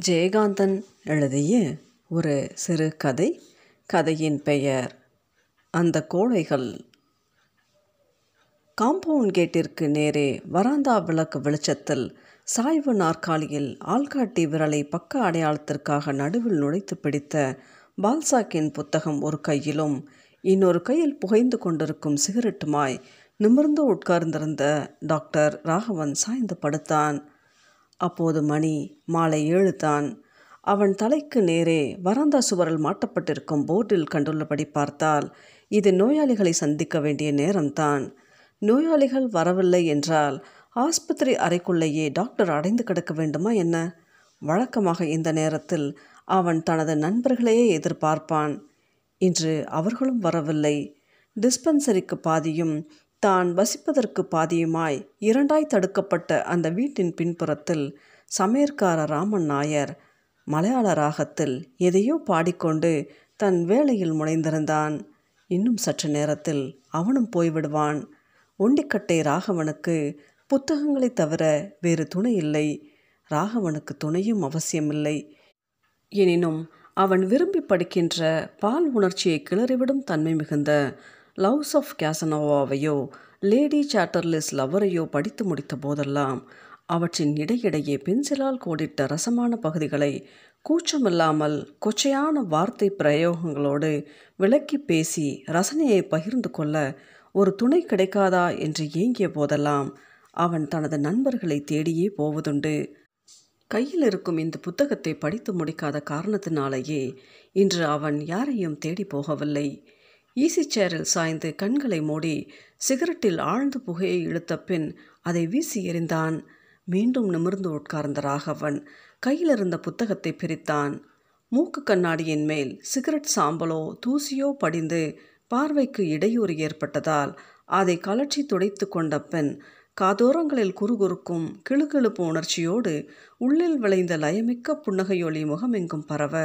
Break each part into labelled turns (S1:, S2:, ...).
S1: ஜெயகாந்தன் எழுதிய ஒரு சிறு கதை. கதையின் பெயர் அந்த கோழைகள் காம்பவுண்ட் கேட்டிற்கு நேரே வராந்தா விளக்கு வெளிச்சத்தில் சாய்வு நாற்காலியில் ஆள்காட்டி விரலை பக்க அடையாளத்திற்காக நடுவில் நுழைத்து பிடித்த பால்சாக்கின் புத்தகம் ஒரு கையிலும் இன்னொரு கையில் புகைந்து கொண்டிருக்கும் சிகரெட்டுமாய் நிமிர்ந்து உட்கார்ந்திருந்த டாக்டர் ராகவன் சாய்ந்து படுத்தான். அப்போது மணி மாலை ஏழு தான் அவன் தலைக்கு நேரே வராந்தா சுவரில் மாட்டப்பட்டிருக்கும் போர்டில் கண்டுள்ளபடி பார்த்தால் இது நோயாளிகளை சந்திக்க வேண்டிய நேரம்தான். நோயாளிகள் வரவில்லை என்றால் ஆஸ்பத்திரி அறைக்குள்ளேயே டாக்டர் அடைந்து கிடக்க வேண்டுமா என்ன? வழக்கமாக இந்த நேரத்தில் அவன் தனது நண்பர்களையே எதிர்பார்ப்பான். இன்று அவர்களும் வரவில்லை. டிஸ்பென்சரிக்கு பாதியும் தான் வசிப்பதற்கு பாதியுமாய் இரண்டாய் தடுக்கப்பட்ட அந்த வீட்டின் பின்புறத்தில் சமையற்கார ராமன் நாயர் மலையாள ராகத்தில் எதையோ பாடிக்கொண்டு தன் வேலையில் முனைந்திருந்தான். இன்னும் சற்று நேரத்தில் அவனும் போய்விடுவான். ஒண்டிக்கட்டை ராகவனுக்கு புத்தகங்களை தவிர வேறு துணை இல்லை. ராகவனுக்கு துணையும் அவசியமில்லை. எனினும் அவன் விரும்பி படிக்கின்ற பால் உணர்ச்சியை கிளறிவிடும் தன்மை மிகுந்த லவ்ஸ் ஆஃப் கேசனோவாவையோ லேடி சாட்டர்லெஸ் லவ்வரையோ படித்து முடித்த போதெல்லாம் அவற்றின் இடையிடையே பென்சிலால் கோடிட்ட ரசமான பகுதிகளை கூச்சமில்லாமல் கொச்சையான வார்த்தை பிரயோகங்களோடு விளக்கி பேசி ரசனையை பகிர்ந்து கொள்ள ஒரு துணை கிடைக்காதா என்று ஏங்கிய போதெல்லாம் அவன் தனது நண்பர்களை தேடியே போவதுண்டு. கையில் இருக்கும் இந்த புத்தகத்தை படித்து முடிக்காத காரணத்தினாலேயே இன்று அவன் யாரையும் தேடி போகவில்லை. ஈசி சேரில் சாய்ந்து கண்களை மூடி சிகரெட்டில் ஆழ்ந்து புகையை இழுத்த பின் அதை வீசி எறிந்தான். மீண்டும் நிமிர்ந்து உட்கார்ந்த ராகவன் கையில் இருந்த புத்தகத்தை பிரித்தான். மூக்கு கண்ணாடியின் மேல் சிகரெட் சாம்பலோ தூசியோ படிந்து பார்வைக்கு இடையூறு ஏற்பட்டதால் அதை கலற்றி துடைத்து கொண்ட பெண் காதோரங்களில் குறுகுறுக்கும் கிளுகிழுப்பு உணர்ச்சியோடு உள்ளில் விளைந்த லயமிக்க புன்னகையொலி முகமெங்கும் பரவ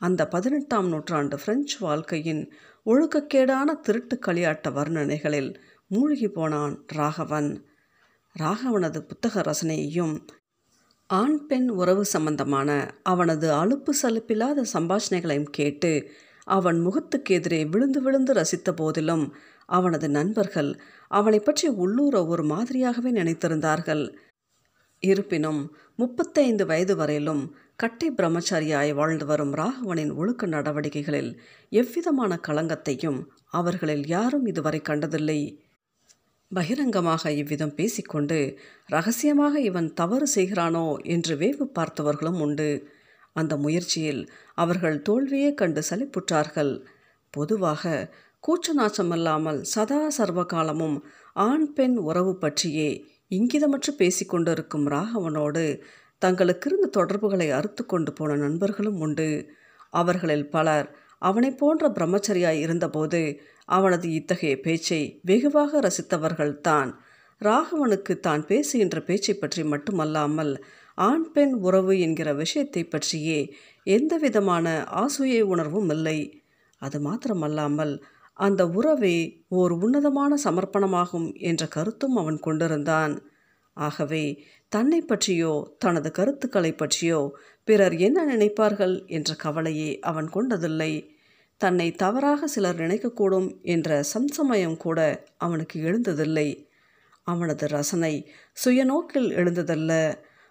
S1: அந்த பதினெட்டாம் நூற்றாண்டு பிரெஞ்சு வாழ்க்கையின் ஒழுக்கக்கேடான திருட்டு களியாட்ட வர்ணனைகளில் மூழ்கி போனான் ராகவன். ராகவனது புத்தக ரசனையையும் ஆண் பெண் உறவு சம்பந்தமான அவனது அலுப்பு சலுப்பில்லாத சம்பாஷணைகளையும் கேட்டு அவன் முகத்துக்கு எதிரே விழுந்து விழுந்து ரசித்த போதிலும் அவனது நண்பர்கள் அவனை பற்றி உள்ளூர ஒரு மாதிரியாகவே நினைத்திருந்தார்கள். இருப்பினும் முப்பத்தைந்து வயது வரையிலும் கட்டை பிரம்மச்சாரியாய் வாழ்ந்து வரும் ராகவனின் ஒழுக்க நடவடிக்கைகளில் எவ்விதமான களங்கத்தையும் அவர்களில் யாரும் இதுவரை கண்டதில்லை. பகிரங்கமாக இவ்விதம் பேசிக்கொண்டு ரகசியமாக இவன் தவறு செய்கிறானோ என்று வேவு பார்த்தவர்களும் உண்டு. அந்த முயற்சியில் அவர்கள் தோல்வியே கண்டு சலிப்புற்றார்கள். பொதுவாக கூச்ச நாச்சமில்லாமல் சதா சர்வகாலமும் ஆண் பெண் உறவு பற்றியே இங்கிதமற்று பேசிக்கொண்டிருக்கும் ராகவனோடு தங்களுக்கிருந்த தொடர்புகளை அறுத்து கொண்டு போன நண்பர்களும் உண்டு. அவர்களில் பலர் அவனை போன்ற பிரம்மச்சரியாய் இருந்தபோது அவனது இத்தகைய பேச்சை வெகுவாக ரசித்தவர்கள்தான் ராகவனுக்கு தான் பேசுகின்ற பேச்சை பற்றி மட்டுமல்லாமல் ஆண் பெண் உறவு என்கிற விஷயத்தை பற்றியே எந்தவிதமான ஆசூயை உணர்வும் இல்லை. அது மாத்திரமல்லாமல் அந்த உறவே ஓர் உன்னதமான சமர்ப்பணமாகும் என்ற கருத்தும் அவன் கொண்டிருந்தான். ஆகவே தன்னை பற்றியோ தனது கருத்துக்களை பற்றியோ பிறர் என்ன நினைப்பார்கள் என்ற கவலையே அவன் கொண்டதில்லை. தன்னை தவறாக சிலர் நினைக்கக்கூடும் என்ற சம்சமயம் கூட அவனுக்கு எழுந்ததில்லை. அவனது ரசனை சுயநோக்கில் எழுந்ததல்ல.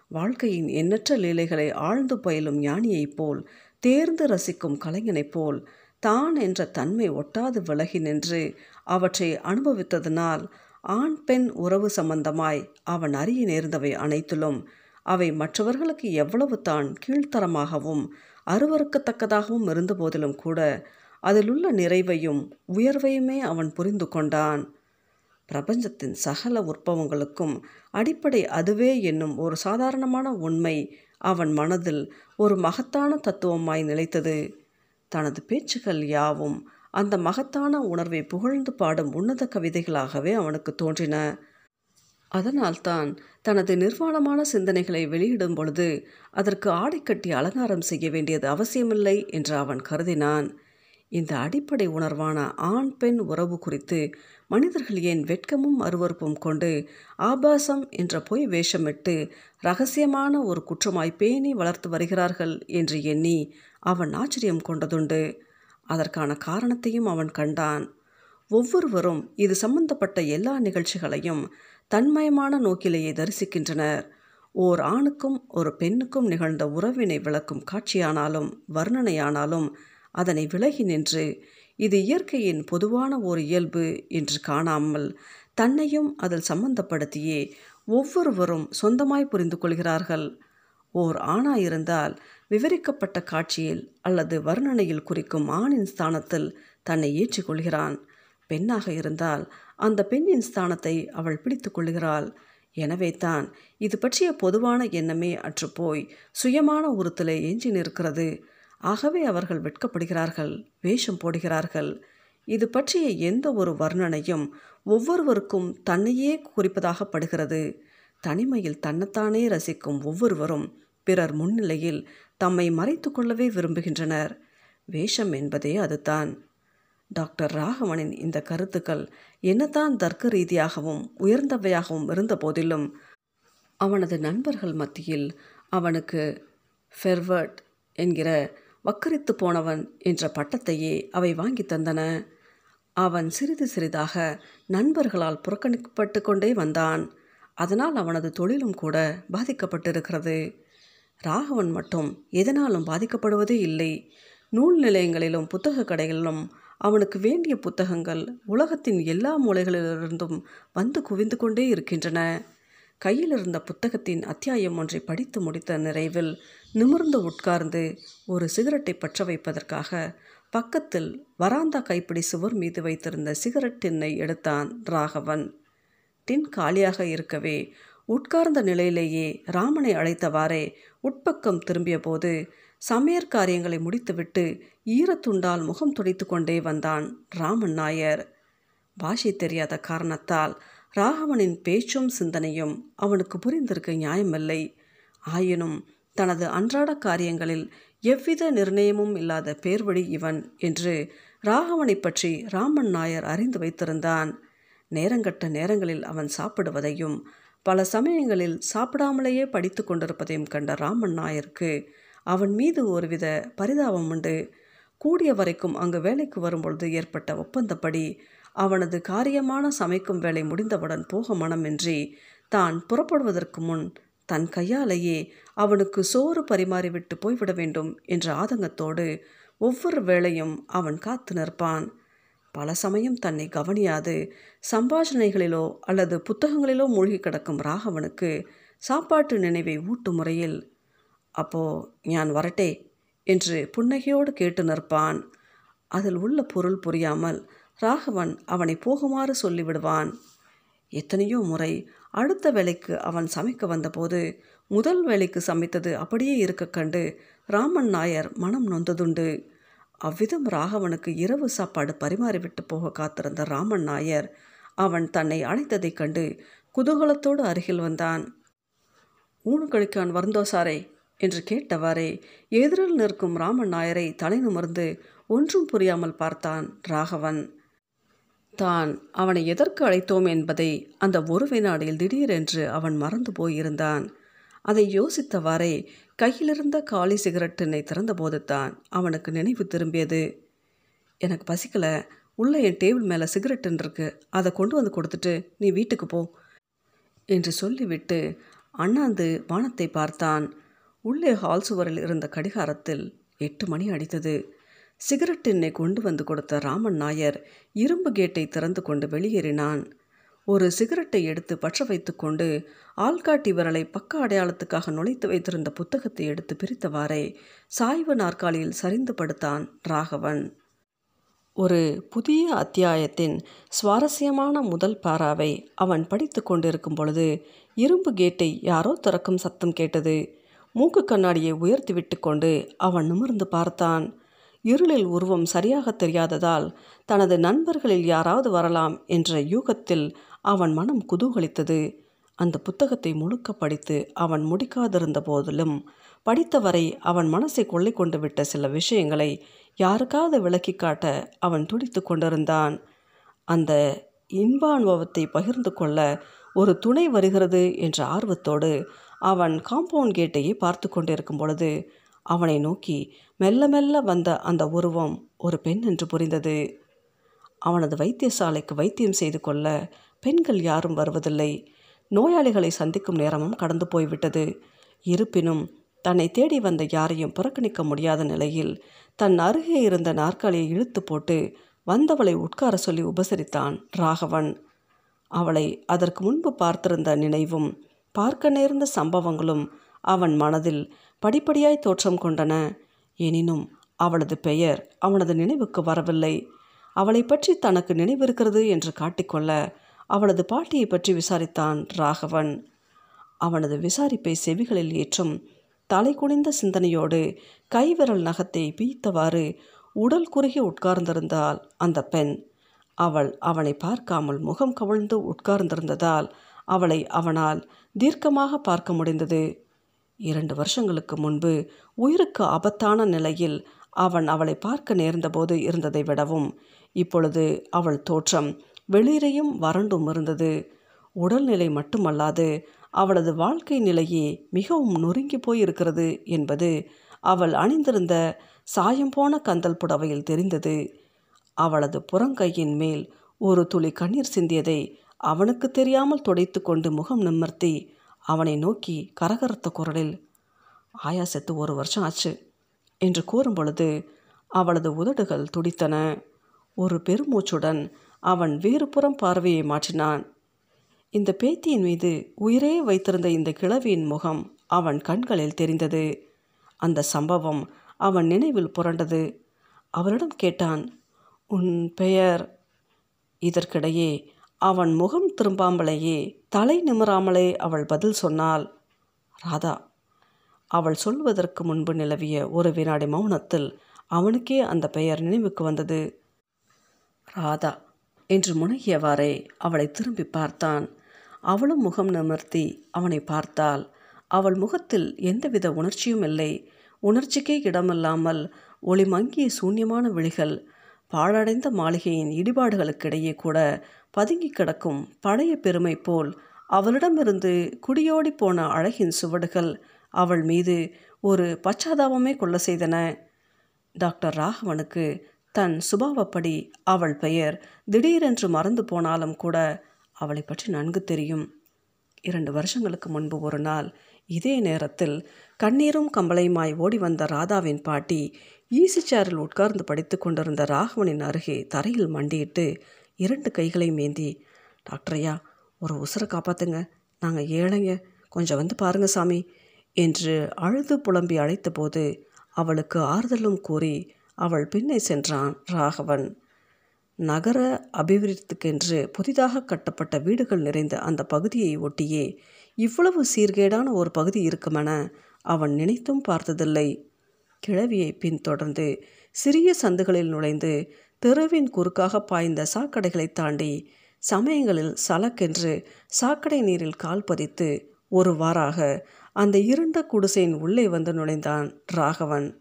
S1: வாழ்க்கையின் எண்ணற்ற லீலைகளை ஆழ்ந்து பயிலும் ஞானியைப் போல் தேர்ந்து ரசிக்கும் கலைஞனைப் போல் தான் என்ற தன்மை ஒட்டாது விலகி நின்று அவற்றை அனுபவித்ததனால் ஆண் பெண் உறவு சம்பந்தமாய் அவன் அறிய நேர்ந்தவை அனைத்திலும் அவை மற்றவர்களுக்கு எவ்வளவு தான் கீழ்த்தரமாகவும் அருவறுக்கத்தக்கதாகவும் இருந்தபோதிலும் கூட அதிலுள்ள நிறைவையும் உயர்வையுமே அவன் புரிந்து கொண்டான். பிரபஞ்சத்தின் சகல உற்பவங்களுக்கும் அடிப்படை அதுவே என்னும் ஒரு சாதாரணமான உண்மை அவன் மனதில் ஒரு மகத்தான தத்துவமாய் நிலைத்தது. தனது பேச்சுகள் யாவும் அந்த மகத்தான உணர்வை புகழ்ந்து பாடும் உன்னத கவிதைகளாகவே அவனுக்கு தோன்றின. அதனால்தான் தனது நிர்வாணமான சிந்தனைகளை வெளியிடும் பொழுது அதற்கு ஆடை கட்டி அலங்காரம் செய்ய வேண்டியது அவசியமில்லை என்று அவன் கருதினான். இந்த அடிப்படை உணர்வான ஆண் பெண் உறவு குறித்து மனிதர்கள் ஏன் வெட்கமும் அருவருப்பும் கொண்டு ஆபாசம் என்ற பொய் வேஷமிட்டு ரகசியமான ஒரு குற்றமாய் பேணி வளர்த்து வருகிறார்கள் என்று எண்ணி அவன் ஆச்சரியம் கொண்டதுண்டு. அதற்கான காரணத்தையும் அவன் கண்டான். ஒவ்வொருவரும் இது சம்பந்தப்பட்ட எல்லா நிகழ்ச்சிகளையும் தன்மயமான நோக்கிலேயே தரிசிக்கின்றனர். ஓர் ஆணுக்கும் ஒரு பெண்ணுக்கும் நிகழ்ந்த உறவினை விளக்கும் காட்சியானாலும் வர்ணனையானாலும் அதனை விலகி நின்று இது இயற்கையின் பொதுவான ஒரு இயல்பு என்று காணாமல் தன்னையும் அதில் சம்பந்தப்படுத்தியே ஒவ்வொருவரும் சொந்தமாய் புரிந்து கொள்கிறார்கள். ஓர் ஆணா இருந்தால் விவரிக்கப்பட்ட காட்சியில் அல்லது வர்ணனையில் குறிக்கும் ஆணின் ஸ்தானத்தில் தன்னை ஏற்றிக்கொள்கிறான் பெண்ணாக இருந்தால் அந்த பெண்ணின் ஸ்தானத்தை அவள் பிடித்து கொள்கிறாள். எனவே தான் இது பற்றிய பொதுவான எண்ணமே அற்றுப்போய் சுயமான உறுத்தலை எஞ்சி நிற்கிறது. ஆகவே அவர்கள் வெட்கப்படுகிறார்கள் வேஷம் போடுகிறார்கள். இது பற்றிய எந்த ஒரு வர்ணனையும் ஒவ்வொருவருக்கும் தன்னையே குறிப்பதாக படுகிறது. தனிமையில் தன்னைத்தானே ரசிக்கும் ஒவ்வொருவரும் பிறர் முன்னிலையில் தம்மை மறைத்து கொள்ளவே விரும்புகின்றனர். வேஷம் என்பதே அதுதான். டாக்டர் ராகவனின் இந்த கருத்துக்கள் என்னதான் தர்க்க ரீதியாகவும் உயர்ந்தவையாகவும் இருந்தபோதிலும் அவனது நண்பர்கள் மத்தியில் அவனுக்கு ஃபெர்வர்ட் என்கிற வக்கரித்து போனவன் என்ற பட்டத்தையே அவை வாங்கி தந்தன. அவன் சிறிது சிறிதாக நண்பர்களால் புறக்கணிக்கப்பட்டு கொண்டே வந்தான். அதனால் அவனது தொழிலும் கூட பாதிக்கப்பட்டிருக்கிறது. ராகவன் மட்டும் எதனாலும் பாதிக்கப்படுவதே இல்லை. நூல் நிலையங்களிலும் புத்தக கடைகளிலும் அவனுக்கு வேண்டிய புத்தகங்கள் உலகத்தின் எல்லா மூலைகளிலிருந்தும் வந்து குவிந்து கொண்டே இருக்கின்றன. கையில் இருந்த புத்தகத்தின் அத்தியாயம் ஒன்றை படித்து முடித்த நிறைவில் நிமிர்ந்து உட்கார்ந்து ஒரு சிகரெட்டை பற்ற வைப்பதற்காக பக்கத்தில் வராந்தா கைப்பிடி சுவர் மீது வைத்திருந்த சிகரெட் டின்னை எடுத்தான் ராகவன். டின் காலியாக இருக்கவே உட்கார்ந்த நிலையிலேயே ராமனை அழைத்தவாறே உட்பக்கம் திரும்பியபோது சமையற் காரியங்களை முடித்துவிட்டு ஈரத்துண்டால் முகம் துடைத்து கொண்டே வந்தான் ராமன் நாயர். பாஷை தெரியாத காரணத்தால் ராகவனின் பேச்சும் சிந்தனையும் அவனுக்கு புரிந்திருக்க நியாயமில்லை. ஆயினும் தனது அன்றாட காரியங்களில் எவ்வித நிர்ணயமும் இல்லாத பேர்வழி இவன் என்று ராகவனை பற்றி ராமன் நாயர் அறிந்து வைத்திருந்தான். நேரங்கட்ட நேரங்களில் அவன் சாப்பிடுவதையும் பல சமயங்களில் சாப்பிடாமலேயே படித்து கொண்டிருப்பதையும் கண்ட ராமன் நாயருக்கு அவன் மீது ஒருவித பரிதாபம் உண்டு. கூடிய வரைக்கும் அங்கு வேலைக்கு வரும்பொழுது ஏற்பட்ட ஒப்பந்தப்படி அவனது காரியமான சமைக்கும் வேலை முடிந்தவுடன் போக மனமின்றி தான் புறப்படுவதற்கு முன் தன் கையாலேயே அவனுக்கு சோறு பரிமாறிவிட்டு போய்விட வேண்டும் என்ற ஆதங்கத்தோடு ஒவ்வொரு வேளையும் அவன் காத்து நிற்பான். பல சமயம் தன்னை கவனியாது. சம்பாஷணைகளிலோ அல்லது புத்தகங்களிலோ மூழ்கி கிடக்கும் ராகவனுக்கு சாப்பாட்டு நினைவை ஊட்டும் முறையில் அப்போ ஞான் வரட்டே என்று புன்னகையோடு கேட்டு நிற்பான். அதில் உள்ள பொருள் புரியாமல் ராகவன் அவனை போகுமாறு சொல்லிவிடுவான். எத்தனையோ முறை அடுத்த வேலைக்கு அவன் சமைக்க வந்தபோது முதல் வேலைக்கு சமைத்தது அப்படியே இருக்க கண்டு ராமன் நாயர் மனம் நொந்ததுண்டு. அவ்விதம் ராகவனுக்கு இரவு சாப்பாடு பரிமாறிவிட்டு போக காத்திருந்த ராமன் நாயர் அவன் தன்னை அழைத்ததைக் கண்டு குதூகலத்தோடு அருகில் வந்தான். ஊனு கழிக்கான் வருந்தோ சாரே என்று கேட்டவாறே எதிரில் நிற்கும் ராமன் நாயரை தலை நிமிர்ந்து ஒன்றும் புரியாமல் பார்த்தான் ராகவன். தான் அவனை எதற்கு அழைத்தோம் என்பதை அந்த ஒரு வினாடியில் திடீரென்று அவன் மறந்து போயிருந்தான். அதை யோசித்தவாறே கையிலிருந்த காலி சிகரெட்டினை திறந்தபோது தான் அவனுக்கு நினைவு திரும்பியது. எனக்கு பசிக்கல. உள்ளே என் டேபிள் மேலே சிகரெட்டுன்னு இருக்கு அதை கொண்டு வந்து கொடுத்துட்டு நீ வீட்டுக்கு போ என்று சொல்லிவிட்டு அண்ணாந்து வானத்தை பார்த்தான். உள்ளே ஹால் சுவரில் இருந்த கடிகாரத்தில் எட்டு மணி அடித்தது. சிகரெட் எண்ணெய் கொண்டு வந்து கொடுத்த ராமன் நாயர் இரும்பு கேட்டை திறந்து கொண்டு வெளியேறினான். ஒரு சிகரெட்டை எடுத்து பற்ற வைத்துக்கொண்டு ஆள்காட்டி விரலை பக்க அடையாளத்துக்காக நுழைத்து வைத்திருந்த புத்தகத்தை எடுத்து பிரித்தவாறே சாய்வு நாற்காலியில் சரிந்து படுத்தான் ராகவன். ஒரு புதிய அத்தியாயத்தின் சுவாரஸ்யமான முதல் பாராவை அவன் படித்து கொண்டிருக்கும் பொழுது இரும்பு கேட்டை யாரோ திறக்கும் சத்தம் கேட்டது. மூக்கு கண்ணாடியை உயர்த்தி விட்டு கொண்டு அவன் நிமிர்ந்து பார்த்தான். இருளில் உருவம் சரியாக தெரியாததால் தனது நண்பர்களில் யாராவது வரலாம் என்ற யூகத்தில் அவன் மனம் குதூகலித்தது. அந்த புத்தகத்தை முழுக்க படித்து அவன் முடிக்காதிருந்த போதிலும் படித்தவரை அவன் மனசை கொள்ளை கொண்டு விட்ட சில விஷயங்களை யாருக்காவது விளக்கி காட்ட அவன் துடித்து கொண்டிருந்தான். அந்த இன்ப அனுபவத்தை பகிர்ந்து கொள்ள ஒரு துணை வருகிறது என்ற ஆர்வத்தோடு அவன் காம்பவுண்ட் கேட்டையே பார்த்து கொண்டிருக்கும் பொழுது அவனை நோக்கி மெல்ல மெல்ல வந்த அந்த உருவம் ஒரு பெண் என்று புரிந்தது. அவனது வைத்தியசாலைக்கு வைத்தியம் செய்து கொள்ள பெண்கள் யாரும் வருவதில்லை. நோயாளிகளை சந்திக்கும் நேரமும் கடந்து போய்விட்டது. இருப்பினும் தன்னை தேடி வந்த யாரையும் புறக்கணிக்க முடியாத நிலையில் தன் அருகே இருந்த நாற்காலியை இழுத்து போட்டு வந்தவளை உட்கார சொல்லி உபசரித்தான் ராகவன். அவளை அதற்கு முன்பு பார்த்திருந்த நினைவும் பார்க்க நேர்ந்த சம்பவங்களும் அவன் மனதில் படிப்படியாய் தோற்றம் கொண்டன. எனினும் அவளது பெயர் அவனது நினைவுக்கு வரவில்லை. அவளை பற்றி தனக்கு நினைவிருக்கிறது என்று காட்டிக்கொள்ள அவளது பாட்டியை பற்றி விசாரித்தான் ராகவன். அவனது விசாரிப்பை செவிகளில் ஏற்றும் தலை குனிந்த சிந்தனையோடு கைவிரல் நகத்தை பீத்தவாறு உடல் குறுகி உட்கார்ந்திருந்தாள் அந்த பெண். அவள் அவனை பார்க்காமல் முகம் கவிழ்ந்து உட்கார்ந்திருந்ததால் அவளை அவனால் தீர்க்கமாக பார்க்க முடிந்தது. இரண்டு வருஷங்களுக்கு முன்பு உயிருக்கு ஆபத்தான நிலையில் அவன் அவளை பார்க்க நேர்ந்தபோது இருந்ததை விடவும் இப்பொழுது அவள் தோற்றம் வெளிரையும் வறண்டும் இருந்தது. உடல்நிலை மட்டுமல்லாது அவளது வாழ்க்கை நிலையே மிகவும் நொறுங்கி போயிருக்கிறது என்பது அவள் அணிந்திருந்த சாயம் போன கந்தல் புடவையில் தெரிந்தது. அவளது புறங்கையின் மேல் ஒரு துளி கண்ணீர் சிந்தியதை அவனுக்கு தெரியாமல் துடைத்து கொண்டு முகம் நிமிர்த்தி அவனை நோக்கி கரகரத்த குரலில் ஆயா செத்து ஒரு வருஷம் ஆச்சு என்று கூறும் பொழுது அவளது உதடுகள் துடித்தன. ஒரு பெருமூச்சுடன் அவன் வேறுபுறம் பார்வையை மாற்றினான். இந்த பேத்தியின் மீது உயிரே வைத்திருந்த இந்த கிழவியின் முகம் அவன் கண்களில் தெரிந்தது. அந்த சம்பவம் அவன் நினைவில் புரண்டது. அவளிடம் கேட்டான் உன் பெயர்? இதற்கிடையே அவன் முகம் திரும்பாமலேயே தலை நிமிராமலே அவள் பதில் சொன்னாள். ராதா அவள் சொல்வதற்கு முன்பு நிலவிய ஒரு வினாடி மௌனத்தில் அவனுக்கே அந்த பெயர் நினைவுக்கு வந்தது. ராதா என்று முனகியவாறே அவளை திரும்பி பார்த்தான். அவளும் முகம் நிமிர்த்தி அவனை பார்த்தாள். அவள் முகத்தில் எந்தவித உணர்ச்சியும் இல்லை. உணர்ச்சிக்கே இடமில்லாமல் ஒளி மங்கிய சூன்யமான விழிகள் பாழடைந்த மாளிகையின் இடிபாடுகளுக்கிடையே கூட பதுங்கி கிடக்கும் பழைய பெருமை போல் அவளிடமிருந்து குடியோடி போன அழகின் சுவடுகள் அவள் மீது ஒரு பச்சாதாபமே கொள்ள செய்தன. டாக்டர் ராகவனுக்கு தன் சுபாவப்படி அவள் பெயர் திடீரென்று மறந்து போனாலும் கூட அவளை பற்றி நன்கு தெரியும். இரண்டு வருஷங்களுக்கு முன்பு ஒரு நாள் இதே நேரத்தில் கண்ணீரும் கம்பளையுமாய் ஓடி வந்த ராதாவின் பாட்டி ஈசி சேரில் உட்கார்ந்து படித்து கொண்டிருந்த ராகவனின் அருகே தரையில் மண்டியிட்டு இரண்டு கைகளை மேந்தி டாக்டரையா ஒரு உசுரை காப்பாத்துங்க. நாங்கள் ஏழைங்க. கொஞ்சம் வந்து பாருங்க சாமி என்று அழுது புலம்பி அழைத்தபோது அவளுக்கு ஆறுதலும் கூறி அவள் பின்னே சென்றான் ராகவன். நகர அபிவிருத்திக்கென்று புதிதாக கட்டப்பட்ட வீடுகள் நிறைந்த அந்த பகுதியை ஒட்டியே இவ்வளவு சீர்கேடான ஒரு பகுதி இருக்குமென அவன் நினைத்தும் பார்த்ததில்லை. கிழவியை பின்தொடர்ந்து சிறிய சந்துகளில் நுழைந்து தெருவின் குறுக்காக பாய்ந்த சாக்கடைகளை தாண்டி சமயங்களில் சலக்கென்று சாக்கடை நீரில் கால் பதித்து ஒரு வாராக அந்த இருண்ட குடிசையின் உள்ளே வந்து நுழைந்தான் ராகவன்.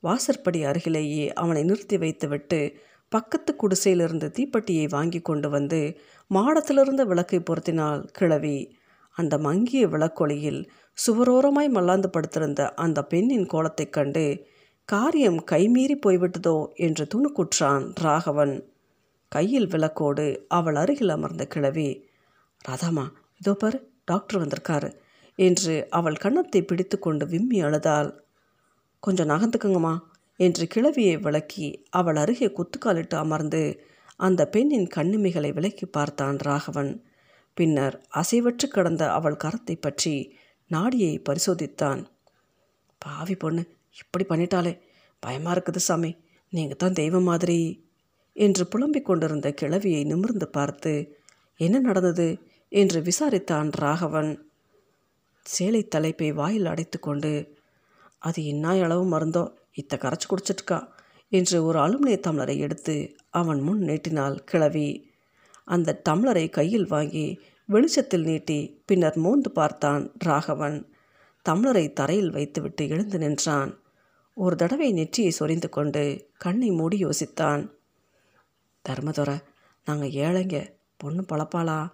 S1: வாசற்படி அருகிலேயே அவனை நிறுத்தி வைத்துவிட்டு பக்கத்து குடிசையிலிருந்து தீப்பெட்டியை வாங்கி கொண்டு வந்து மாடத்திலிருந்து விளக்கை பொருத்தினாள் கிழவி. அந்த மங்கிய விளக்கொலியில் சுவரோரமாய் மல்லாந்து படுத்திருந்த அந்த பெண்ணின் கோலத்தைக் கண்டு காரியம் கைமீறி போய்விட்டதோ என்று துணுக்குற்றான் ராகவன். கையில் விளக்கோடு அவள் அருகில் அமர்ந்த கிழவி ராதாமா இதோ பாரு டாக்டர் வந்திருக்காரு என்று அவள் கன்னத்தை பிடித்து கொண்டு விம்மி அழுதாள். கொஞ்சம் நகர்ந்துக்குங்கம்மா என்று கிழவியை விளக்கி அவள் அருகே குத்துக்காலிட்டு அமர்ந்து அந்த பெண்ணின் கண்ணிமைகளை விலக்கி பார்த்தான் ராகவன். பின்னர் அசைவற்று கிடந்த அவள் கரத்தை பற்றி நாடியை பரிசோதித்தான். பாவி பொண்ணு இப்படி பண்ணிட்டாலே பயமாக இருக்குது சாமி. நீங்கள் தான் தெய்வம் மாதிரி. என்று புலம்பிக் கொண்டிருந்த கிழவியை நிமிர்ந்து பார்த்து என்ன நடந்தது? என்று விசாரித்தான் ராகவன். சேலை தலைப்பை வாயில் அடைத்து கொண்டு அது என்ன அளவு மருந்தோ? இத்த கரைச்சி குடிச்சிட்டுக்கா என்று ஒரு அலுமினிய டம்ளரை எடுத்து அவன் முன் நீட்டினாள் கிழவி. அந்த டம்ளரை கையில் வாங்கி வெளிச்சத்தில் நீட்டி பின்னர் மோந்து பார்த்தான் ராகவன். டம்ளரை தரையில் வைத்துவிட்டு எழுந்து நின்றான். ஒரு தடவை நெற்றியை சொரிந்து கொண்டு கண்ணை மூடி யோசித்தான். தர்மதுரை நாங்கள் ஏழைங்க பொண்ணு பழப்பாளா?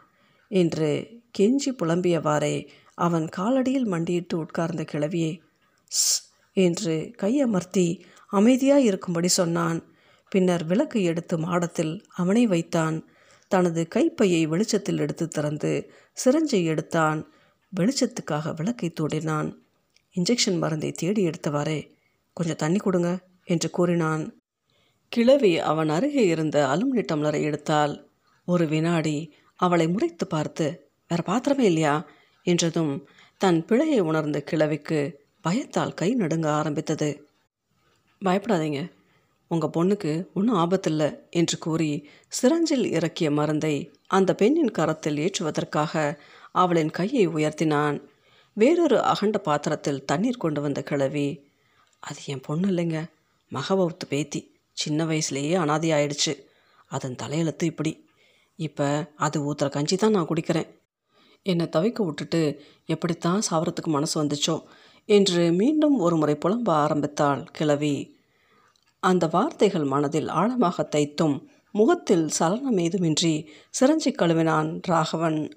S1: என்று கெஞ்சி புலம்பியவாறே அவன் காலடியில் மண்டியிட்டு உட்கார்ந்த கிழவியை. ஸ் என்று கையமர்த்தி அமைதியாக இருக்கும்படி சொன்னான். பின்னர் விளக்கு எடுத்து மாடத்தில் அவனை வைத்தான். தனது கைப்பையை வெளிச்சத்தில் எடுத்து திறந்து சிரஞ்சை எடுத்தான். வெளிச்சத்துக்காக விளக்கை தூண்டினான். இன்ஜெக்ஷன் மருந்தை தேடி எடுத்தவாறே கொஞ்சம் தண்ணி கொடுங்க என்று கூறினான். கிழவி அவன் அருகே இருந்த அலுமினி டம்ளரை எடுத்தால் ஒரு வினாடி அவளை முறைத்து பார்த்து வேற பாத்திரமே இல்லையா? என்றதும் தன் பிழையை உணர்ந்த கிழவிக்கு பயத்தால் கை நடுங்க ஆரம்பித்தது. பயப்படாதீங்க. உங்கள் பொண்ணுக்கு ஒன்றும் ஆபத்தில்லை என்று கூறி சிரஞ்சில் இறக்கிய மருந்தை அந்த பெண்ணின் கரத்தில் ஏற்றுவதற்காக அவளின் கையை உயர்த்தினான். வேறொரு அகண்ட பாத்திரத்தில் தண்ணீர் கொண்டு வந்த கிழவி அது என் பொண்ணு இல்லைங்க. மகபௌத்து பேத்தி. சின்ன வயசுலேயே அனாதை ஆயிடுச்சு. அதன் தலையெழுத்து இப்படி. இப்போ அது ஊற்றுற கஞ்சி தான் நான் குடிக்கிறேன். என்னை தவிக்க விட்டுட்டு எப்படித்தான் சாவறதுக்கு மனசு வந்துச்சோ என்று மீண்டும் ஒரு முறை புலம்ப ஆரம்பித்தாள் கிழவி. அந்த வார்த்தைகள் மனதில் ஆழமாக தைத்தும் முகத்தில் சலனம் ஏதுமின்றி சிரஞ்சி கழுவினான் ராகவன்.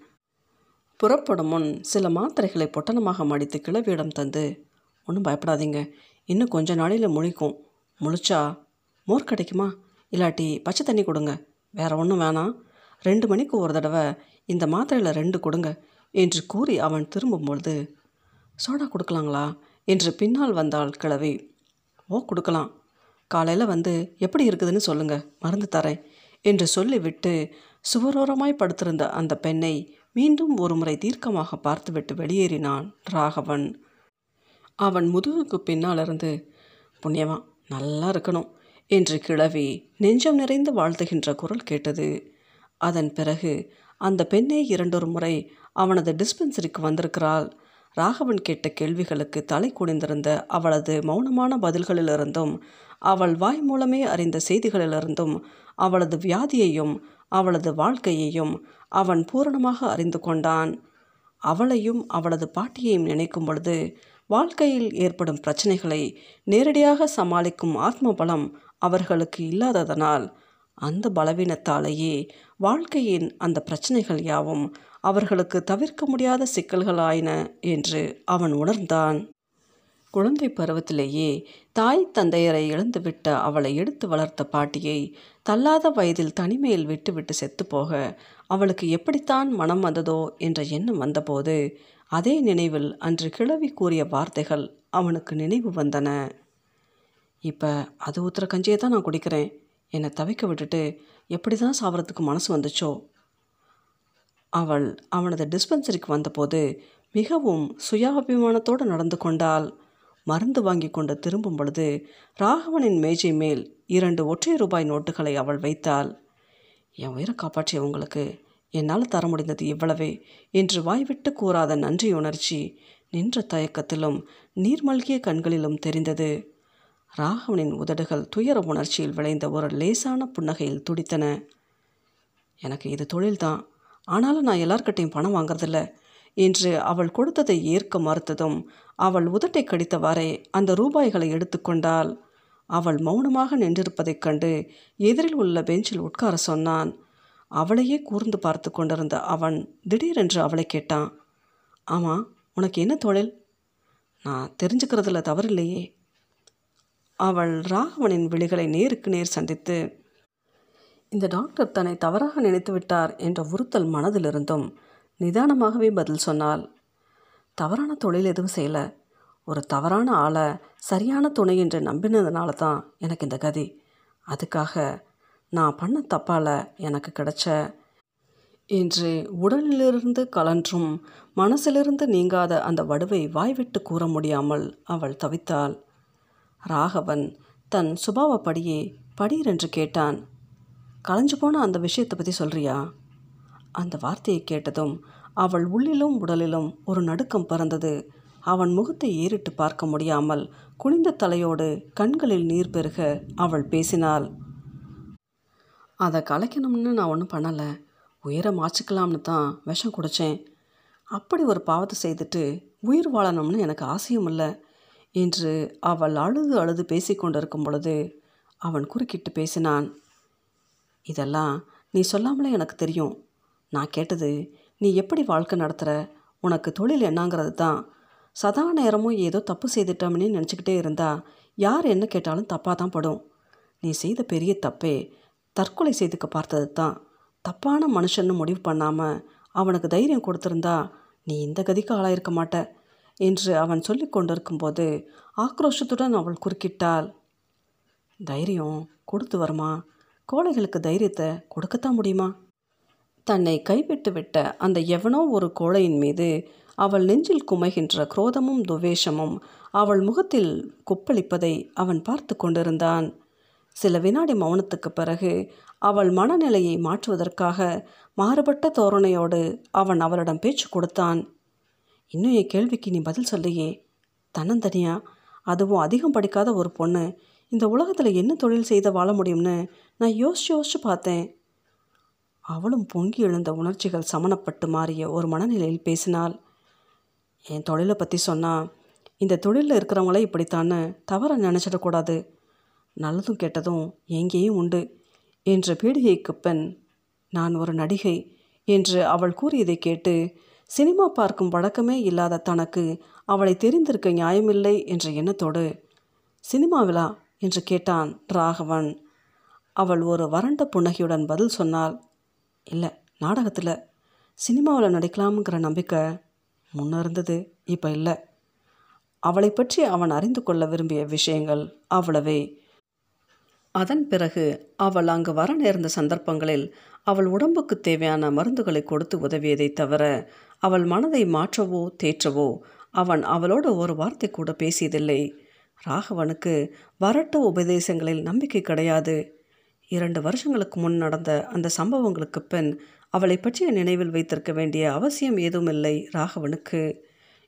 S1: புறப்படும் முன் சில மாத்திரைகளை பொட்டணமாக மடித்து கிழவியிடம் தந்து ஒன்றும் பயப்படாதீங்க. இன்னும் கொஞ்ச நாளையில் முழிக்கும். முழிச்சா மோர் கிடைக்குமா? இல்லாட்டி பச்சை தண்ணி கொடுங்க. வேற ஒன்றும் வேணாம். ரெண்டு மணிக்கு ஒரு தடவை இந்த மாத்திரையில் ரெண்டு கொடுங்க என்று கூறி அவன் திரும்பும்பொழுது சோடா கொடுக்கலாங்களா? என்று பின்னால் வந்தாள் கிழவி. ஓ கொடுக்கலாம். காலையில் வந்து எப்படி இருக்குதுன்னு சொல்லுங்க. மருந்து தரேன். என்று சொல்லிவிட்டு சுவரோரமாய் படுத்திருந்த அந்த பெண்ணை மீண்டும் ஒருமுறை தீர்க்கமாக பார்த்துவிட்டு வெளியேறினான் ராகவன். அவன் முதுகுக்கு பின்னாலிருந்து புண்ணியவான் நல்லா இருக்கணும் என்று கிழவி நெஞ்சம் நிறைந்து வாழ்த்துகின்ற குரல் கேட்டது. அதன் பிறகு அந்த பெண்ணே இரண்டொரு முறை அவனது டிஸ்பென்சரிக்கு வந்திருக்கிறாள். ராகவன் கேட்ட கேள்விகளுக்கு தலை குனிந்திருந்த அவளது மௌனமான பதில்களிலிருந்தும் அவள் வாய் மூலமே அறிந்த செய்திகளிலிருந்தும் அவளது வியாதியையும் அவளது வாழ்க்கையையும் அவன் பூரணமாக அறிந்து கொண்டான். அவளையும் அவளது பாட்டியையும் நினைக்கும் பொழுது வாழ்க்கையில் ஏற்படும் பிரச்சனைகளை நேரடியாக சமாளிக்கும் ஆத்ம பலம் அவர்களுக்கு இல்லாததனால் அந்த பலவீனத்தாலேயே வாழ்க்கையின் அந்த பிரச்சனைகள் யாவும் அவர்களுக்கு தவிர்க்க முடியாத சிக்கல்களாயின என்று அவன் உணர்ந்தான். குழந்தை பருவத்திலேயே தாய் தந்தையரை இழந்துவிட்ட அவளை எடுத்து வளர்த்த பாட்டியை தள்ளாத வயதில் தனிமையில் விட்டுவிட்டு செத்துப்போக அவளுக்கு எப்படித்தான் மனம் வந்ததோ என்ற எண்ணம் வந்தபோது அதே நினைவில் அன்று கிழவி கூறிய வார்த்தைகள் அவனுக்கு நினைவு வந்தன. இப்போ அது ஊத்துற கஞ்சியை தான் நான் குடிக்கிறேன். என்னை தவிக்க விட்டுட்டு எப்படி தான் சாவறதுக்கு மனசு வந்துச்சோ? அவள் அவனது டிஸ்பென்சரிக்கு வந்தபோது மிகவும் சுயாபிமானத்தோடு நடந்து கொண்டால் மருந்து வாங்கி கொண்டு திரும்பும் பொழுது ராகவனின் மேஜை மேல் இரண்டு ஒற்றை ரூபாய் நோட்டுகளை அவள் வைத்தாள். என் உயிரை காப்பாற்றிய உங்களுக்கு என்னால் தர முடிந்தது இவ்வளவே என்று வாய்விட்டு கூறாத நன்றி உணர்ச்சி நின்ற தயக்கத்திலும் நீர்மல்கிய கண்களிலும் தெரிந்தது. ராகவனின் உதடுகள் துயர உணர்ச்சியில் விளைந்த ஒரு லேசான புன்னகையில் துடித்தன. எனக்கு இது தொழில்தான். ஆனாலும் நான் எல்லார்கிட்டையும் பணம் வாங்குறதில்ல என்று அவள் கொடுத்ததை ஏற்க மறுத்ததும் அவள் உதட்டை கடித்தவாறே அந்த ரூபாய்களை எடுத்துக்கொண்டால் அவள் மௌனமாக நின்றிருப்பதைக் கண்டு எதிரில் உள்ள பெஞ்சில் உட்கார சொன்னான். அவளையே கூர்ந்து பார்த்து கொண்டிருந்த அவன் திடீரென்று அவளை கேட்டான் ஆமாம் உனக்கு என்ன தொழில்? நான் தெரிஞ்சுக்கிறதுல தவறில்லையே. அவள் ராகவனின் விழிகளை நேருக்கு நேர் சந்தித்து இந்த டாக்டர் தன்னை தவறாக நினைத்து விட்டார் என்ற உறுத்தல் மனதிலிருந்தும் நிதானமாகவே பதில் சொன்னாள். தவறான தொழில் எதுவும் செய்யலை. ஒரு தவறான ஆளை சரியான துணை என்று நம்பினதுனால தான் எனக்கு இந்த கதி. அதுக்காக நான் பண்ண தப்பால் எனக்கு கிடைச்ச. என்று உடலிலிருந்து கலன்றும் மனசிலிருந்து நீங்காத அந்த வடுவை வாய்விட்டு கூற முடியாமல் அவள் தவித்தாள். ராகவன் தன் சுபாவப்படியே படீரென்று கேட்டான். கலைஞ்சு போன அந்த விஷயத்தை பற்றி சொல்றியா? அந்த வார்த்தையை கேட்டதும் அவள் உள்ளிலும் உடலிலும் ஒரு நடுக்கம் பறந்தது. அவன் முகத்தை ஏறிட்டு பார்க்க முடியாமல் குனிந்த தலையோடு கண்களில் நீர் பெருக அவள் பேசினாள். அதை கலைக்கணும்னு நான் ஒன்றும் பண்ணலை. உயிரை மாச்சிக்கலாம்னு தான் விஷம் குடித்தேன் அப்படி ஒரு பாவத்தை செய்துட்டு உயிர் வாழணும்னு எனக்கு ஆசையும் இல்லை என்று அவள் அழுது அழுது பேசிக்கொண்டிருக்கும் பொழுது அவன் குறுக்கிட்டு பேசினான். இதெல்லாம் நீ சொல்லாமலே எனக்கு தெரியும். நான் கேட்டது நீ எப்படி வாழ்க்கை நடத்துகிற உனக்கு தொழில் என்னங்கிறது தான். சதா நேரமும் ஏதோ தப்பு செய்துட்டோம்னு நினச்சிக்கிட்டே இருந்தா யார் என்ன கேட்டாலும் தப்பாக தான் படும். நீ செய்த பெரிய தப்பே. தற்கொலை செய்துக்க பார்த்தது தான். தப்பான மனுஷன்னு முடிவு பண்ணாமல் அவனுக்கு தைரியம் கொடுத்துருந்தா நீ இந்த கதிக்கு ஆளாயிருக்க மாட்ட என்று அவன் சொல்லி கொண்டிருக்கும்போது ஆக்ரோஷத்துடன் அவள் குறுக்கிட்டாள். தைரியம் கொடுத்து வருமா? கோழைகளுக்கு தைரியத்தை கொடுக்கத்தான் முடியுமா? தன்னை கைவிட்டு விட்ட அந்த எவனோ ஒரு கோழையின் மீது அவள் நெஞ்சில் குமைகின்ற குரோதமும் துவேஷமும் அவள் முகத்தில் கொப்பளிப்பதை அவன் பார்த்து கொண்டிருந்தான். சில வினாடி மௌனத்துக்கு பிறகு அவள் மனநிலையை மாற்றுவதற்காக மாறுபட்ட தோரணையோடு அவன் அவளிடம் பேச்சு கொடுத்தான். இன்னும் என் கேள்விக்கு நீ பதில் சொல்லியே. தன்னந்தனியா? அதுவும் அதிகம் படிக்காத ஒரு பொண்ணு. இந்த உலகத்தில் என்ன தொழில் செய்து வாழ முடியும்னு நான் யோசிச்சு யோசிச்சு பார்த்தேன். அவளும் பொங்கி எழுந்த உணர்ச்சிகள் சமணப்பட்டு மாறிய ஒரு மனநிலையில் பேசினாள். என் தொழிலை பற்றி சொன்னால் இந்த தொழிலில் இருக்கிறவங்களே இப்படித்தான்னு தவற நினச்சிடக்கூடாது நல்லதும் கெட்டதும் எங்கேயும் உண்டு. என்ற பீடிகைக்கு பெண் நான் ஒரு நடிகை என்று அவள் கூறியதை கேட்டு சினிமா பார்க்கும் வழக்கமே இல்லாத தனக்கு அவளை தெரிந்திருக்க நியாயமில்லை என்ற எண்ணத்தோடு சினிமாவிலா என்று கேட்டான் ராகவன். அவள் ஒரு வறண்ட புன்னகையுடன் பதில் சொன்னாள் இல்லை நாடகத்தில் சினிமாவில் நடிக்கலாம்ங்கிற நம்பிக்கை முன்ன இருந்தது இப்போ இல்லை. அவளை பற்றி அவன் அறிந்து கொள்ள விரும்பிய விஷயங்கள் அவ்வளவே. அதன் பிறகு அவள் அங்கு வர நேர்ந்த சந்தர்ப்பங்களில் அவள் உடம்புக்கு தேவையான மருந்துகளை கொடுத்து உதவியதை தவிர அவள் மனதை மாற்றவோ தேற்றவோ அவன் அவளோடு ஒரு வார்த்தை கூட பேசியதில்லை. ராகவனுக்கு வரட்டு உபதேசங்களில் நம்பிக்கை கிடையாது. இரண்டு வருஷங்களுக்கு முன் நடந்த அந்த சம்பவங்களுக்கு பின் அவளை பற்றிய நினைவில் வைத்திருக்க வேண்டிய அவசியம் ஏதுமில்லை ராகவனுக்கு.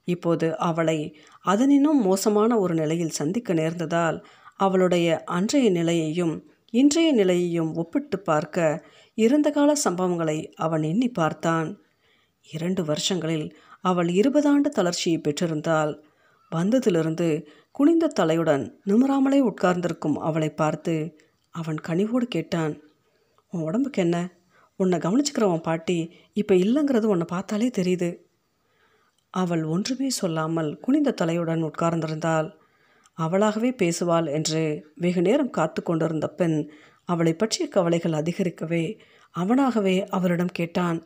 S1: இப்போது அவளை அதனினும் மோசமான ஒரு நிலையில் சந்திக்க நேர்ந்ததால் அவளுடைய அன்றைய நிலையையும் இன்றைய நிலையையும் ஒப்பிட்டு பார்க்க இறந்த கால சம்பவங்களை அவன் எண்ணி பார்த்தான். இரண்டு வருஷங்களில் அவள் இருபதாண்டு தளர்ச்சியை பெற்றிருந்தால் வந்ததிலிருந்து குனிந்த தலையுடன் நிமிராமலே உட்கார்ந்திருக்கும் அவளை பார்த்து அவன் கனிவோடு கேட்டான் உன் உடம்புக்கு என்ன? உன்னை கவனிச்சுக்கிறவன் பாட்டி இப்போ இல்லைங்கிறது உன்னை பார்த்தாலே தெரியுது. அவள் ஒன்றுமே சொல்லாமல் குனிந்த தலையுடன் உட்கார்ந்திருந்தாள். அவளாகவே பேசுவாள் என்று வெகு நேரம் காத்து கொண்டிருந்த பெண் அவளை பற்றிய கவலைகள் அதிகரிக்கவே அவனாகவே அவரிடம் கேட்டான்.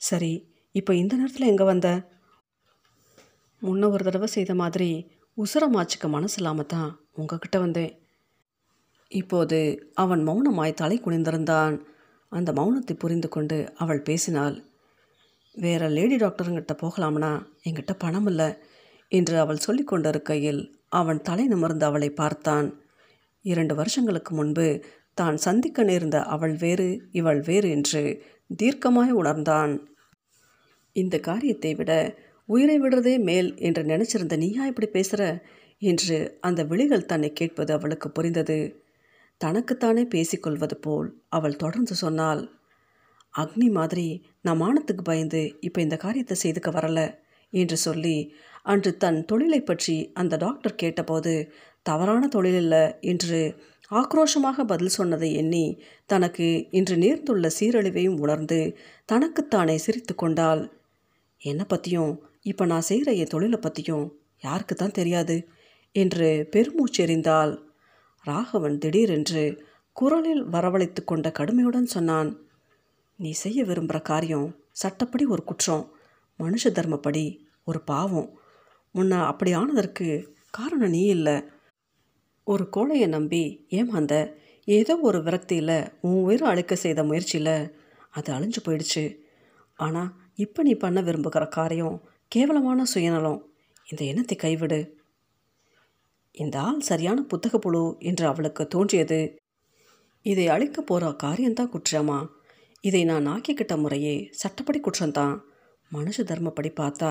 S1: சரி இப்போ இந்த நேரத்தில் எங்கே வந்த? முன்ன ஒரு தடவை செய்த மாதிரி உசுரமாச்சுக்க மனசு இல்லாமல் தான் உங்ககிட்ட வந்தேன். இப்போது அவன் மௌனமாய் தலை குனிந்திருந்தான். அந்த மௌனத்தை புரிந்து கொண்டு அவள் பேசினாள். வேற லேடி டாக்டருங்கிட்ட போகலாம்னா என்கிட்ட பணம் இல்லை. என்று அவள் சொல்லி கொண்டிருக்கையில் அவன் தலை நிமிர்ந்து அவளை பார்த்தான். இரண்டு வருஷங்களுக்கு முன்பு தான் சந்திக்க நேர்ந்த அவள் வேறு இவள் வேறு என்று தீர்க்கமாய் உணர்ந்தான். இந்த காரியத்தை விட உயிரை விடுறதே மேல் என்று நினச்சிருந்த நீயா இப்படி பேசுகிற என்று அந்த விழிகள் தன்னை கேட்பது அவளுக்கு புரிந்தது. தனக்குத்தானே பேசிக்கொள்வது போல் அவள் தொடர்ந்து சொன்னாள். அக்னி மாதிரி நான் மானத்துக்கு பயந்து இப்போ இந்த காரியத்தை செய்துக்க வரல என்று சொல்லி அன்று தன் தொழிலை பற்றி அந்த டாக்டர் கேட்டபோது தவறான தொழில் இல்லை என்று ஆக்ரோஷமாக பதில் சொன்னதை எண்ணி தனக்கு இன்று நேர்ந்துள்ள சீரழிவையும் உணர்ந்து தனக்குத்தானே சிரித்து கொண்டாள். என்னை பற்றியும் இப்போ நான் செய்கிற என் தொழிலை பற்றியும் யாருக்கு தான் தெரியாது என்று பெருமூச்செறிந்தாள். ராகவன் திடீரென்று குரலில் வரவழைத்து கொண்ட கடுமையுடன் சொன்னான் நீ செய்ய விரும்புகிற காரியம் சட்டப்படி ஒரு குற்றம் மனுஷ தர்மப்படி ஒரு பாவம். முன்ன அப்படி ஆனதற்கு காரணம் நீ இல்லை. ஒரு கோழையை நம்பி ஏமாந்த ஏதோ ஒரு விரக்தியில் உன் உயிரை அழிக்க செய்த முயற்சியில் அது அழிஞ்சு போயிடுச்சு. ஆனால் இப்போ நீ பண்ண விரும்புகிற காரியம் கேவலமான சுயநலம். இந்த எண்ணத்தை கைவிடு. இந்த ஆள் சரியான புத்தக புழு என்று அவளுக்கு தோன்றியது. இதை அழிக்க போகிற காரியம்தான் குற்றமா? இதை நான் ஆக்கிக்கிட்ட முறையே சட்டப்படி குற்றம்தான். மனுஷ தர்மப்படி பார்த்தா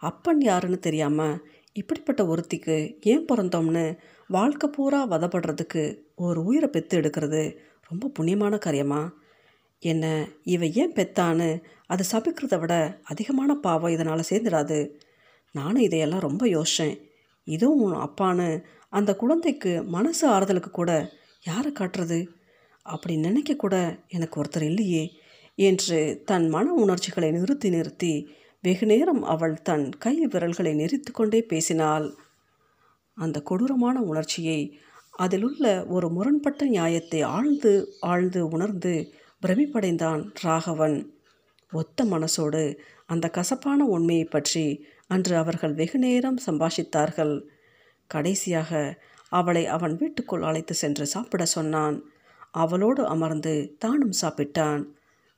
S1: அப்பன் யாருன்னு தெரியாமல் இப்படிப்பட்ட ஒருத்திக்கு ஏன் பிறந்தோம்னு வாழ்க்கை பூரா வதப்படுறதுக்கு ஒரு உயிரை பெற்று எடுக்கிறது ரொம்ப புண்ணியமான காரியமா? என்ன இவ ஏன் பெத்தான்னு அது சபிக்கிறத விட அதிகமான பாவம் இதனால் சேர்ந்துடாது. நானும் இதையெல்லாம் ரொம்ப யோசித்தேன் இதுவும் அப்பான்னு அந்த குழந்தைக்கு மனசு ஆறுதலுக்கு கூட யாரை காட்டுறது? அப்படி நினைக்க கூட எனக்கு ஒருத்தர் இல்லையே என்று தன் மன உணர்ச்சிகளை நிறுத்தி நிறுத்தி வெகுநேரம் அவள் தன் கை விரல்களை நெறித்து கொண்டே பேசினாள். அந்த கொடூரமான உணர்ச்சியை அதிலுள்ள ஒரு முரண்பட்ட நியாயத்தை ஆழ்ந்து ஆழ்ந்து உணர்ந்து பிரமிப்படைந்தான் ராகவன். ஒத்த மனசோடு அந்த கசப்பான உண்மையை பற்றி அன்று அவர்கள் வெகுநேரம் சம்பாஷித்தார்கள். கடைசியாக அவளை அவன் வீட்டுக்குள் அழைத்து சென்று சாப்பிட சொன்னான். அவளோடு அமர்ந்து தானும் சாப்பிட்டான்.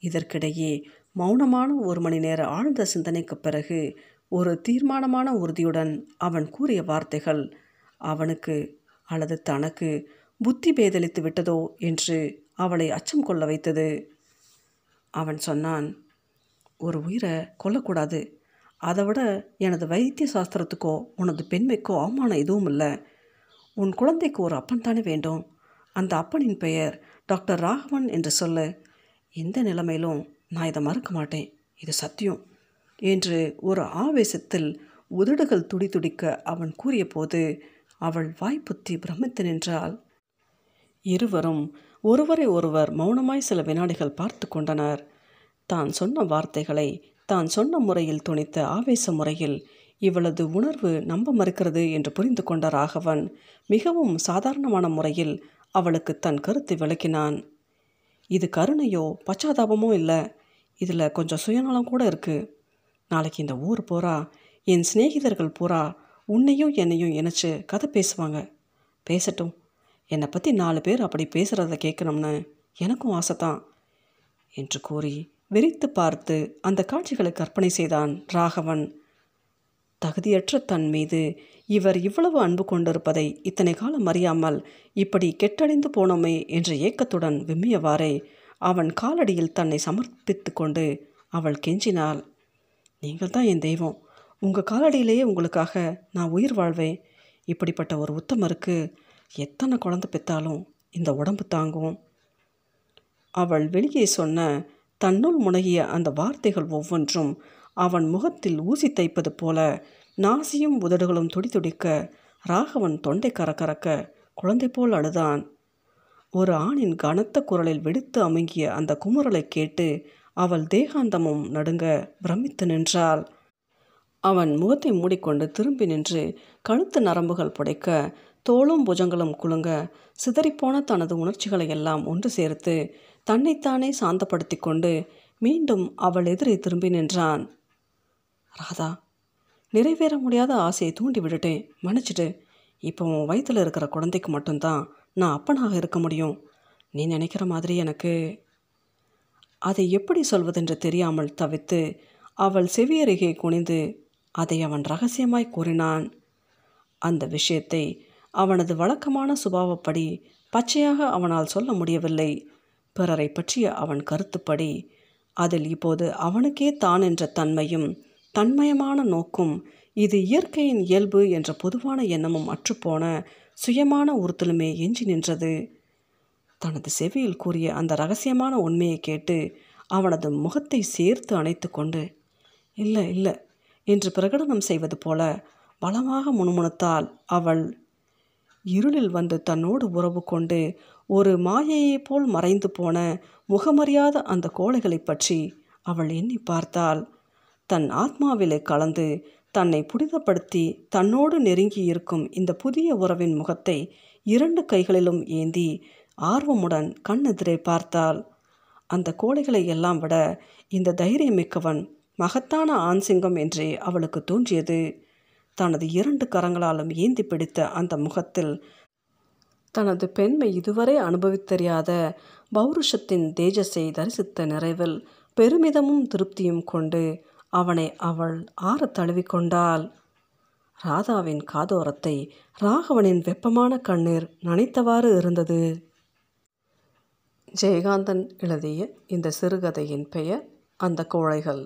S1: இதற்கிடையே மௌனமான ஒரு மணி நேர ஆழ்ந்த சிந்தனைக்கு பிறகு ஒரு தீர்மானமான உறுதியுடன் அவன் கூறிய வார்த்தைகள் அவனுக்கு அல்லது தனக்கு புத்தி பேதலித்து விட்டதோ என்று அவளை அச்சம் கொள்ள வைத்தது. அவன் சொன்னான் ஒரு உயிரை கொல்லக்கூடாது. அதை விட எனது வைத்திய சாஸ்திரத்துக்கோ உனது பெண்மைக்கோ அவமானம் எதுவும் இல்லை. உன் குழந்தைக்கு ஒரு அப்பன் தானே வேண்டும். அந்த அப்பனின் பெயர் டாக்டர் ராகவன் என்று சொல்ல. எந்த நிலைமையிலும் நான் இதை மறுக்க மாட்டேன். இது சத்தியம். என்று ஒரு ஆவேசத்தில் உதடுகள் துடி துடிக்க அவன் கூறியபோது அவள் வாய்ப்புத்தி பிரமித்து நின்றாள். இருவரும் ஒருவரை ஒருவர் மௌனமாய் சில வினாடிகள் பார்த்து கொண்டனர். தான் சொன்ன வார்த்தைகளை தான் சொன்ன முறையில் துணித்த ஆவேச முறையில் இவளது உணர்வு நம்ப மறுக்கிறது என்று புரிந்து கொண்ட ராகவன் மிகவும் சாதாரணமான முறையில் அவளுக்கு தன் கருத்தை விளக்கினான். இது கருணையோ பச்சாதாபமோ இல்லை. இதில் கொஞ்சம் சுயநலம் கூட இருக்குது நாளைக்கு இந்த ஊர் பூரா என் சிநேகிதர்கள் பூரா உன்னையும் என்னையும் இணைச்சு கதை பேசுவாங்க. பேசட்டும். என்னை பற்றி நாலு பேர் அப்படி பேசுகிறத கேட்கணும்னு எனக்கும் ஆசை தான் என்று கூறி வெறித்து பார்த்து அந்த காட்சிகளை கற்பனை செய்தான் ராகவன். தகுதியற்ற தன் மீது இவர் இவ்வளவு அன்பு கொண்டிருப்பதை இத்தனை காலம் அறியாமல் இப்படி கெட்டடைந்து போனோமே என்ற ஏக்கத்துடன் விம்மியவாறே அவன் காலடியில் தன்னை சமர்ப்பித்து கொண்டு அவள் கெஞ்சினாள். நீங்கள் தான் என் தெய்வம். உங்கள் காலடியிலேயே உங்களுக்காக நான் உயிர் வாழ்வேன். இப்படிப்பட்ட ஒரு உத்தமருக்கு எத்தனை குழந்தை பெற்றாலும் இந்த உடம்பு தாங்கும். அவள் வெளியே சொன்ன தன்னுள் முனகிய அந்த வார்த்தைகள் ஒவ்வொன்றும் அவன் முகத்தில் ஊசி தைப்பது போல நாசியும் உதடுகளும் துடிதுடிக்க ராகவன் தொண்டை கரக்கரக்க குழந்தை போல் அழுதான். ஒரு ஆணின் கனத்த குரலில் வெடித்து அமுங்கிய அந்த குமுறலை கேட்டு அவள் தேகாந்தமும் நடுங்க பிரமித்து நின்றாள். அவன் முகத்தை மூடிக்கொண்டு திரும்பி நின்று கழுத்து நரம்புகள் புடைக்க தோளும் புஜங்களும் குலுங்க சிதறிப்போன தனது உணர்ச்சிகளை எல்லாம் ஒன்று சேர்த்து தன்னைத்தானே சாந்தப்படுத்தி கொண்டு மீண்டும் அவள் எதிரே திரும்பி நின்றான். ராதா நிறைவேற முடியாத ஆசையை தூண்டி விட்டுட்டேன் மன்னிச்சிட்டு இப்போ உன் வயிற்றில் இருக்கிற குழந்தைக்கு மட்டும்தான் நான் அப்பனாக இருக்க முடியும். நீ நினைக்கிற மாதிரி எனக்கு அதை எப்படி சொல்வதென்று தெரியாமல் தவித்து அவள் செவியருகே குனிந்து அதை அவன் ரகசியமாய் கூறினான். அந்த விஷயத்தை அவனது வழக்கமான சுபாவப்படி பச்சையாக அவனால் சொல்ல முடியவில்லை. பிறரை பற்றிய அவன் கருத்துப்படி அதில் இப்போது அவனுக்கே தான் என்ற தன்மையும் தன்மயமான நோக்கும் இது இயற்கையின் இயல்பு என்ற பொதுவான எண்ணமும் அற்றுப்போன சுயமான உறுத்தலுமே எஞ்சி நின்றது. தனது செவியில் கூறிய அந்த ரகசியமான உண்மையை கேட்டு அவனது முகத்தை சேர்த்து அணைத்து கொண்டு இல்லை இல்லை என்று பிரகடனம் செய்வது போல பலமாக முணுமுணுத்தால் அவள். இருளில் வந்து தன்னோடு உறவு கொண்டு ஒரு மாயையைப் போல் மறைந்து போன முகமறியாத அந்த கோழைகளை பற்றி அவள் எண்ணி பார்த்தாள். தன் ஆத்மாவிலே கலந்து தன்னை புனிதப்படுத்தி தன்னோடு நெருங்கி இருக்கும் இந்த புதிய உறவின் முகத்தை இரண்டு கைகளிலும் ஏந்தி ஆர்வமுடன் கண்ணெதிரே பார்த்தாள். அந்த கோழைகளை எல்லாம் விட இந்த தைரியமிக்கவன் மகத்தான ஆண்சிங்கம் என்றே அவளுக்கு தோன்றியது. தனது இரண்டு கரங்களாலும் ஏந்தி பிடித்த அந்த முகத்தில் தனது பெண்மை இதுவரை அனுபவித்தறியாத பௌருஷத்தின் தேஜஸை தரிசித்த நிறைவில் பெருமிதமும் திருப்தியும் கொண்டு அவனை அவள் ஆற தழுவிக்கொண்டாள் ராதாவின் காதோரத்தை ராகவனின் வெப்பமான கண்ணீர் நனைத்தவாறு இருந்தது. ஜெயகாந்தன் எழுதிய இந்த சிறுகதையின் பெயர் அந்த கோழைகள்